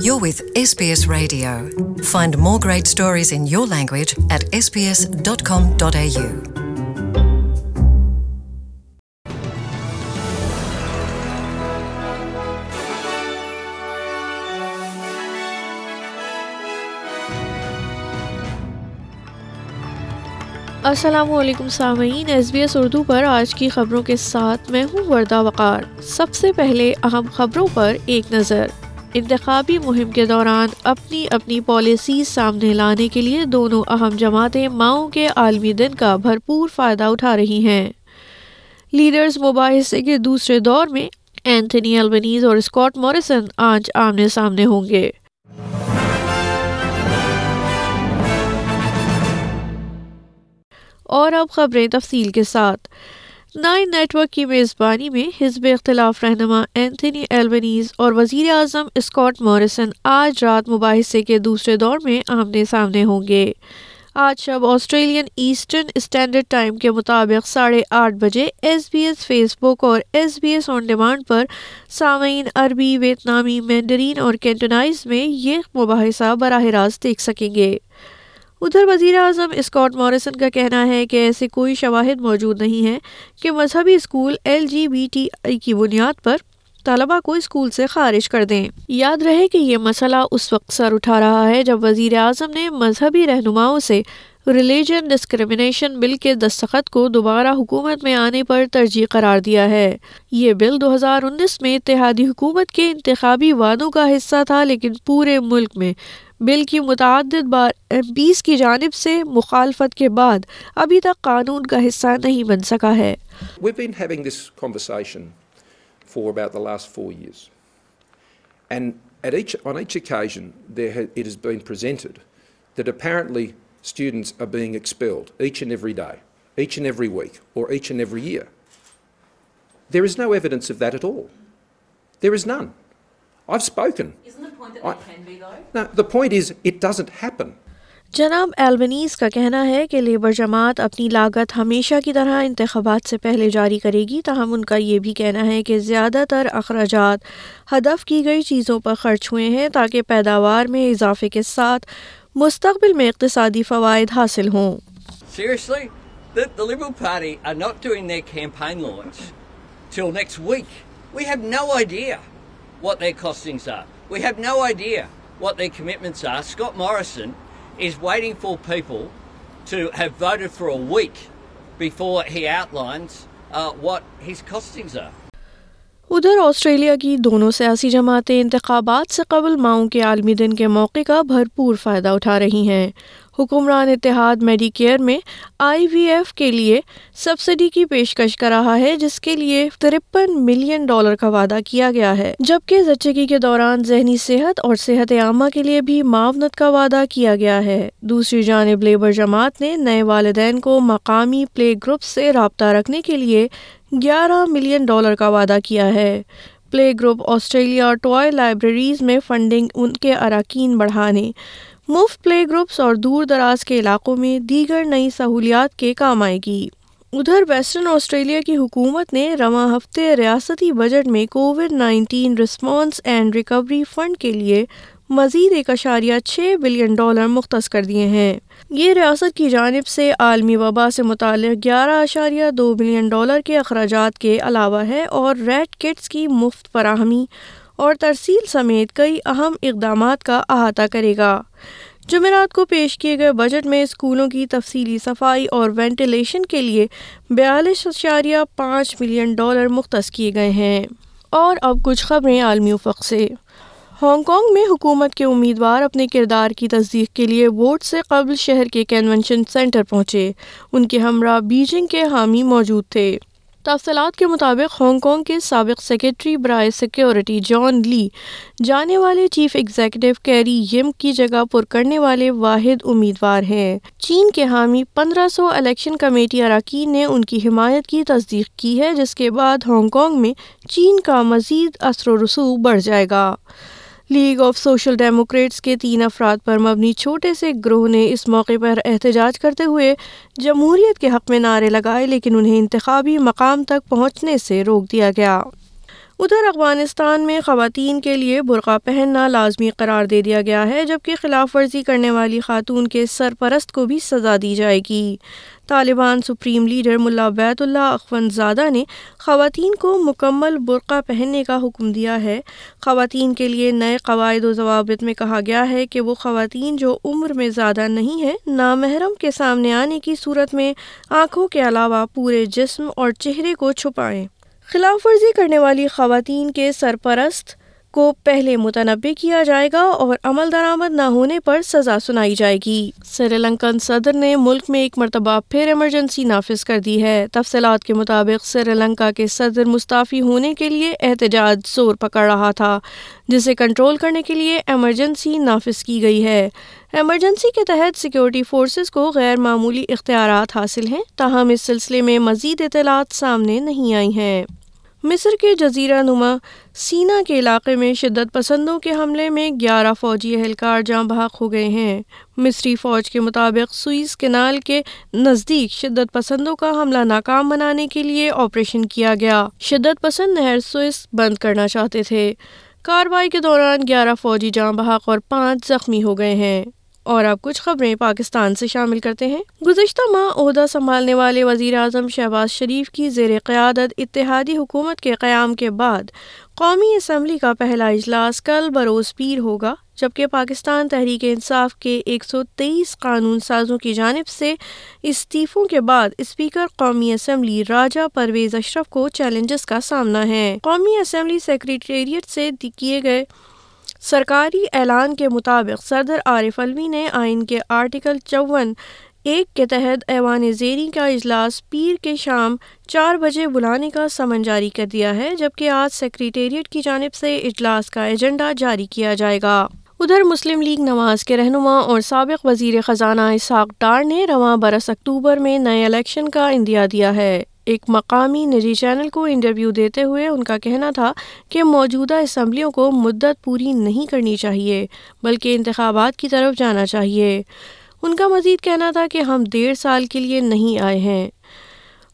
You're with SBS Radio. Find more great stories in your language at sbs.com.au. السلام علیکم سامعین S B S Urdu پر آج کی خبروں کے ساتھ میں ہوں وردہ وقار سب سے پہلے اہم خبروں پر ایک نظر انتخابی مہم کے دوران اپنی اپنی پالیسیز سامنے لانے کے لیے دونوں اہم جماعتیں ماؤں کے عالمی دن کا بھرپور فائدہ اٹھا رہی ہیں۔ لیڈرز مباحثے کے دوسرے دور میں اینتھنی البنیز اور اسکاٹ موریسن آج آمنے سامنے ہوں گے۔ اور اب خبریں تفصیل کے ساتھ۔ نائن نیٹ ورک کی میزبانی میں حزب اختلاف رہنما اینتھنی ایلبنیز اور وزیر اعظم اسکاٹ موریسن آج رات مباحثے کے دوسرے دور میں آمنے سامنے ہوں گے۔ آج شب آسٹریلین ایسٹرن اسٹینڈرڈ ٹائم کے مطابق ساڑھے آٹھ بجے S B S, Facebook اور S B S on demand پر سامعین عربی، ویتنامی، مینڈرین اور کینٹونائز میں یہ مباحثہ براہ راست دیکھ سکیں گے۔ ادھر وزیر اعظم اسکاٹ موریسن کا کہنا ہے کہ ایسے کوئی شواہد موجود نہیں ہیں کہ مذہبی school L G B T I کی بنیاد پر طلبا کو اسکول سے خارج کر دیں۔ یاد رہے کہ یہ مسئلہ اس وقت سر اٹھا رہا ہے جب وزیر اعظم نے مذہبی رہنماؤں سے ریلیجن ڈسکریمنیشن بل کے دستخط کو دوبارہ حکومت میں آنے پر ترجیح قرار دیا ہے۔ یہ بل دو ہزار انیس میں اتحادی حکومت کے انتخابی وعدوں کا حصہ تھا لیکن پورے ملک میں We've been having this conversation for about the last four years. And at each, on each occasion, there it has been presented that apparently students are being expelled each and every day, each and every week, or each and every year. There is no evidence of that at all. There is none. I've spoken. Isn't the point that I- they can be though? No, the point is, it doesn't happen. جناب Albanese کا کہنا ہے کہ labour جماعت اپنی لاگت ہمیشہ کی طرح انتخابات سے پہلے جاری کرے گی تاہم ان کا یہ بھی کہنا ہے کہ زیادہ تر اخراجات ہدف کی گئی چیزوں پر خرچ ہوئے ہیں تاکہ پیداوار میں اضافے کے ساتھ مستقبل میں اقتصادی فوائد حاصل ہوں Seriously? The, the Liberal Party are not doing their campaign launch till next week. We have no idea what their costings are. We have no idea what their commitments are. Scott Morrison is waiting for people to have voted for a week before he outlines uh, what his costings are. ادھر Australia کی دونوں سیاسی جماعتیں انتخابات سے قبل ماؤں کے عالمی دن کے موقع کا بھرپور فائدہ اٹھا رہی ہیں۔ حکمران اتحاد میڈی کیئر میں آئی وی ایف کے لیے سبسڈی کی پیشکش کر رہا ہے، جس کے لیے ترپن ملین ڈالر کا وعدہ کیا گیا ہے۔ جبکہ زچگی کے دوران ذہنی صحت اور صحت عامہ کے لیے بھی معاونت کا وعدہ کیا گیا ہے۔ دوسری جانب لیبر جماعت نے نئے والدین کو مقامی پلے گروپ سے رابطہ رکھنے کے لیے گیارہ ملین ڈالر کا وعدہ کیا ہے۔ پلے گروپ آسٹریلیا اور ٹوائے لائبریریز میں فنڈنگ ان کے اراکین بڑھانے۔ مفت پلے گروپس اور دور دراز کے علاقوں میں دیگر نئی سہولیات کے کام آئے گی۔ ادھر ویسٹرن آسٹریلیا کی حکومت نے رواں ہفتے ریاستی بجٹ میں Covid nineteen response and recovery fund کے لیے مزید ایک اشاریہ چھ بلین ڈالر مختص کر دیے ہیں۔ یہ ریاست کی جانب سے عالمی وبا سے متعلق گیارہ اشاریہ دو بلین ڈالر کے اخراجات کے علاوہ ہے اور ریڈ کٹس کی مفت فراہمی اور ترسیل سمیت کئی اہم اقدامات کا احاطہ کرے گا۔ جمعرات کو پیش کیے گئے بجٹ میں اسکولوں کی تفصیلی صفائی اور وینٹیلیشن کے لیے بیالیس اشاریہ پانچ ملین ڈالر مختص کیے گئے ہیں۔ اور اب کچھ خبریں عالمی افق سے۔ ہانگ کانگ میں حکومت کے امیدوار اپنے کردار کی تصدیق کے لیے ووٹ سے قبل شہر کے کنونشن سینٹر پہنچے۔ ان کے ہمراہ بیجنگ کے حامی موجود تھے۔ تفصیلات کے مطابق ہانگ کانگ کے سابق سیکرٹری برائے سیکیورٹی جان لی۔ جانے والے چیف ایگزیکٹو کیری یم کی جگہ پر کرنے والے واحد امیدوار ہیں۔ چین کے حامی پندرہ سو الیکشن کمیٹی اراکین نے ان کی حمایت کی تصدیق کی ہے، جس کے بعد ہانگ کانگ میں چین کا مزید اثر و رسوخ بڑھ جائے گا۔ لیگ آف سوشل ڈیموکریٹس کے تین افراد پر مبنی چھوٹے سے گروہ نے اس موقع پر احتجاج کرتے ہوئے جمہوریت کے حق میں نعرے لگائے لیکن انہیں انتخابی مقام تک پہنچنے سے روک دیا گیا۔ ادھر افغانستان میں خواتین کے لیے برقع پہننا لازمی قرار دے دیا گیا ہے، جبکہ خلاف ورزی کرنے والی خاتون کے سرپرست کو بھی سزا دی جائے گی۔ طالبان سپریم لیڈر ملا بیت اللہ اخون زادہ نے خواتین کو مکمل برقع پہننے کا حکم دیا ہے۔ خواتین کے لیے نئے قواعد و ضوابط میں کہا گیا ہے کہ وہ خواتین جو عمر میں زیادہ نہیں ہیں، نامحرم کے سامنے آنے کی صورت میں آنکھوں کے علاوہ پورے جسم اور چہرے کو چھپائیں۔ خلاف ورزی کرنے والی خواتین کے سرپرست کو پہلے متنوع کیا جائے گا اور عمل درآمد نہ ہونے پر سزا سنائی جائے گی۔ سری لنکن صدر نے ملک میں ایک مرتبہ پھر ایمرجنسی نافذ کر دی ہے۔ تفصیلات کے مطابق سری لنکا کے صدر مستعفی ہونے کے لیے احتجاج زور پکڑ رہا تھا، جسے کنٹرول کرنے کے لیے ایمرجنسی نافذ کی گئی ہے۔ ایمرجنسی کے تحت سیکیورٹی فورسز کو غیر معمولی اختیارات حاصل ہیں، تاہم اس سلسلے میں مزید اطلاعات سامنے نہیں آئی ہیں۔ مصر کے جزیرہ نما سینا کے علاقے میں شدت پسندوں کے حملے میں گیارہ فوجی اہلکار جاں بحق ہو گئے ہیں۔ مصری فوج کے مطابق سوئس کینال کے نزدیک شدت پسندوں کا حملہ ناکام بنانے کے لیے آپریشن کیا گیا۔ شدت پسند نہر سوئس بند کرنا چاہتے تھے۔ کاروائی کے دوران گیارہ فوجی جاں بحق اور پانچ زخمی ہو گئے ہیں۔ اور اب کچھ خبریں پاکستان سے شامل کرتے ہیں۔ گزشتہ ماہ عہدہ سنبھالنے والے وزیر اعظم شہباز شریف کی زیر قیادت اتحادی حکومت کے قیام کے بعد قومی اسمبلی کا پہلا اجلاس کل بروز پیر ہوگا، جبکہ پاکستان تحریک انصاف کے ایک سو تیئیس قانون سازوں کی جانب سے استعفوں کے بعد اسپیکر قومی اسمبلی راجہ پرویز اشرف کو چیلنجز کا سامنا ہے۔ قومی اسمبلی سیکریٹریٹ سے کیے گئے سرکاری اعلان کے مطابق صدر عارف الوی نے آئین کے آرٹیکل چون ایک کے تحت ایوان زیری کا اجلاس پیر کے شام چار بجے بلانے کا سمن جاری کر دیا ہے، جبکہ آج سیکریٹریٹ کی جانب سے اجلاس کا ایجنڈا جاری کیا جائے گا۔ ادھر مسلم لیگ نواز کے رہنما اور سابق وزیر خزانہ اسحاق ڈار نے رواں برس اکتوبر میں نئے الیکشن کا اندیا دیا ہے۔ ایک مقامی نجی چینل کو انٹرویو دیتے ہوئے ان کا کہنا تھا کہ موجودہ اسمبلیوں کو مدت پوری نہیں کرنی چاہیے، بلکہ انتخابات کی طرف جانا چاہیے۔ ان کا مزید کہنا تھا کہ ہم ڈیڑھ سال کے لیے نہیں آئے ہیں۔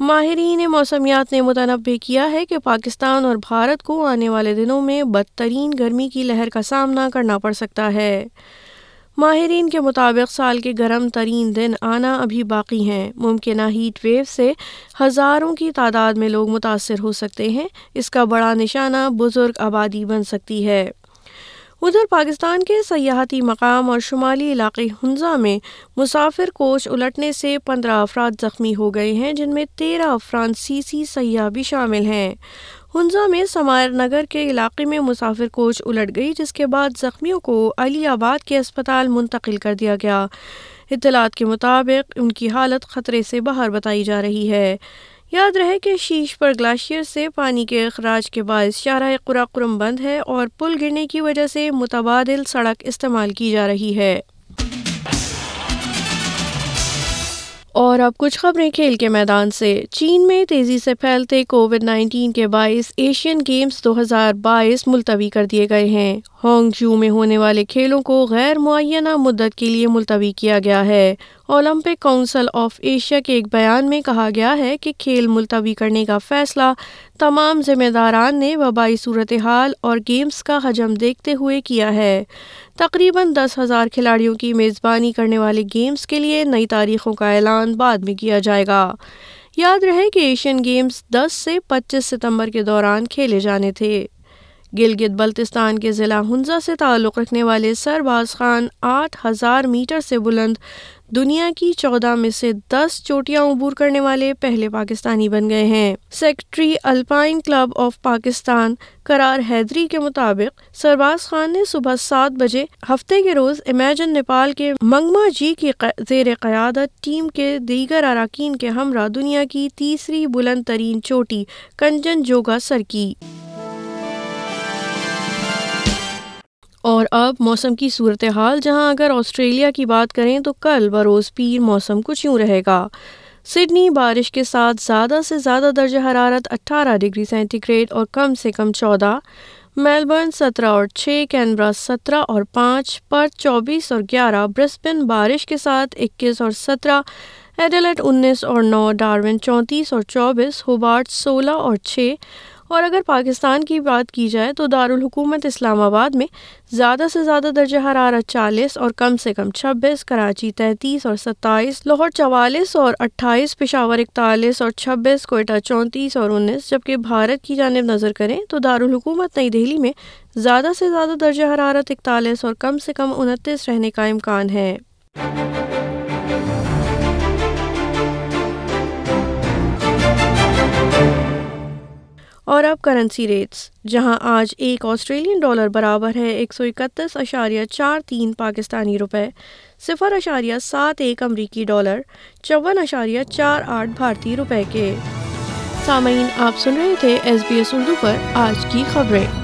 ماہرین موسمیات نے متنوع کیا ہے کہ پاکستان اور بھارت کو آنے والے دنوں میں بدترین گرمی کی لہر کا سامنا کرنا پڑ سکتا ہے۔ ماہرین کے مطابق سال کے گرم ترین دن آنا ابھی باقی ہیں۔ ممکنہ ہیٹ ویو سے ہزاروں کی تعداد میں لوگ متاثر ہو سکتے ہیں۔ اس کا بڑا نشانہ بزرگ آبادی بن سکتی ہے۔ ادھر پاکستان کے سیاحتی مقام اور شمالی علاقے ہنزا میں مسافر کوچ الٹنے سے پندرہ افراد زخمی ہو گئے ہیں، جن میں تیرہ فرانسیسی سیاح بھی شامل ہیں۔ ہنزا میں سمائر نگر کے علاقے میں مسافر کوچ الٹ گئی، جس کے بعد زخمیوں کو علی آباد کے اسپتال منتقل کر دیا گیا۔ اطلاعات کے مطابق، ان کی حالت خطرے سے باہر بتائی جا رہی ہے۔ یاد رہے کہ شیش پر گلاشیئر سے پانی کے اخراج کے باعث شارہ قراقرم بند ہے اور پل گرنے کی وجہ سے متبادل سڑک استعمال کی جا رہی ہے۔ اور اب کچھ خبریں کھیل کے میدان سے۔ چین میں تیزی سے پھیلتے کووڈ نائنٹین کے باعث ایشین گیمز دو ہزار بائیس ملتوی کر دیے گئے ہیں۔ ہانگ جھو میں ہونے والے کھیلوں کو غیر معینہ مدت کے لیے ملتوی کیا گیا ہے۔ اولمپک کونسل آف ایشیا کے ایک بیان میں کہا گیا ہے کہ کھیل ملتوی کرنے کا فیصلہ تمام ذمہ داران نے وبائی صورتحال اور گیمز کا حجم دیکھتے ہوئے کیا ہے۔ تقریباً دس ہزار کھلاڑیوں کی میزبانی کرنے والے گیمز کے لیے نئی تاریخوں کا اعلان بعد میں کیا جائے گا۔ یاد رہے کہ ایشین گیمز دس سے پچیس ستمبر کے دوران کھیلے جانے تھے۔ گلگت بلتستان کے ضلع ہنزا سے تعلق رکھنے والے سرباز خان آٹھ ہزار میٹر سے بلند دنیا کی چودہ میں سے دس چوٹیاں عبور کرنے والے پہلے پاکستانی بن گئے ہیں۔ Secretary Alpine Club of Pakistan Qarar Haidri کے مطابق سرباز خان نے صبح سات بجے ہفتے کے روز امیجن نیپال کے منگما جی کی زیر قیادت ٹیم کے دیگر اراکین کے ہمراہ دنیا کی تیسری بلند ترین چوٹی کنجن جوگا سر کی۔ اور اب موسم کی صورتحال، جہاں اگر آسٹریلیا کی بات کریں تو کل بروز پیر موسم کچھ یوں رہے گا۔ سڈنی بارش کے ساتھ زیادہ سے زیادہ درجہ حرارت اٹھارہ ڈگری سینٹی گریڈ اور کم سے کم چودہ۔ میلبرن سترہ اور چھ، کینبرا سترہ اور پانچ پر چوبیس اور گیارہ، برسبن بارش کے ساتھ اکیس اور سترہ، ایڈلٹ انیس اور نو ڈارون چونتیس اور چوبیس ہوبارٹ سولہ اور چھ۔ اور اگر پاکستان کی بات کی جائے تو دارالحکومت اسلام آباد میں زیادہ سے زیادہ درجہ حرارت چالیس اور کم سے کم چھبیس، کراچی تینتیس اور ستائیس، لاہور چوالیس اور اٹھائیس، پشاور اکتالیس اور چھبیس، کوئٹہ چونتیس اور انیس۔ جبکہ بھارت کی جانب نظر کریں تو دارالحکومت نئی دہلی میں زیادہ سے زیادہ درجہ حرارت اکتالیس اور کم سے کم انتیس رہنے کا امکان ہے۔ اور اب کرنسی ریٹس جہاں آج ایک آسٹریلین ڈالر برابر ہے ایک سو اکتیس اشاریہ چار تین پاکستانی روپے، صفر اشاریہ سات ایک امریکی ڈالر، چون اشاریہ چار آٹھ بھارتی روپے کے۔ سامعین، آپ سن رہے تھے ایس بی ایس اردو پر آج کی خبریں۔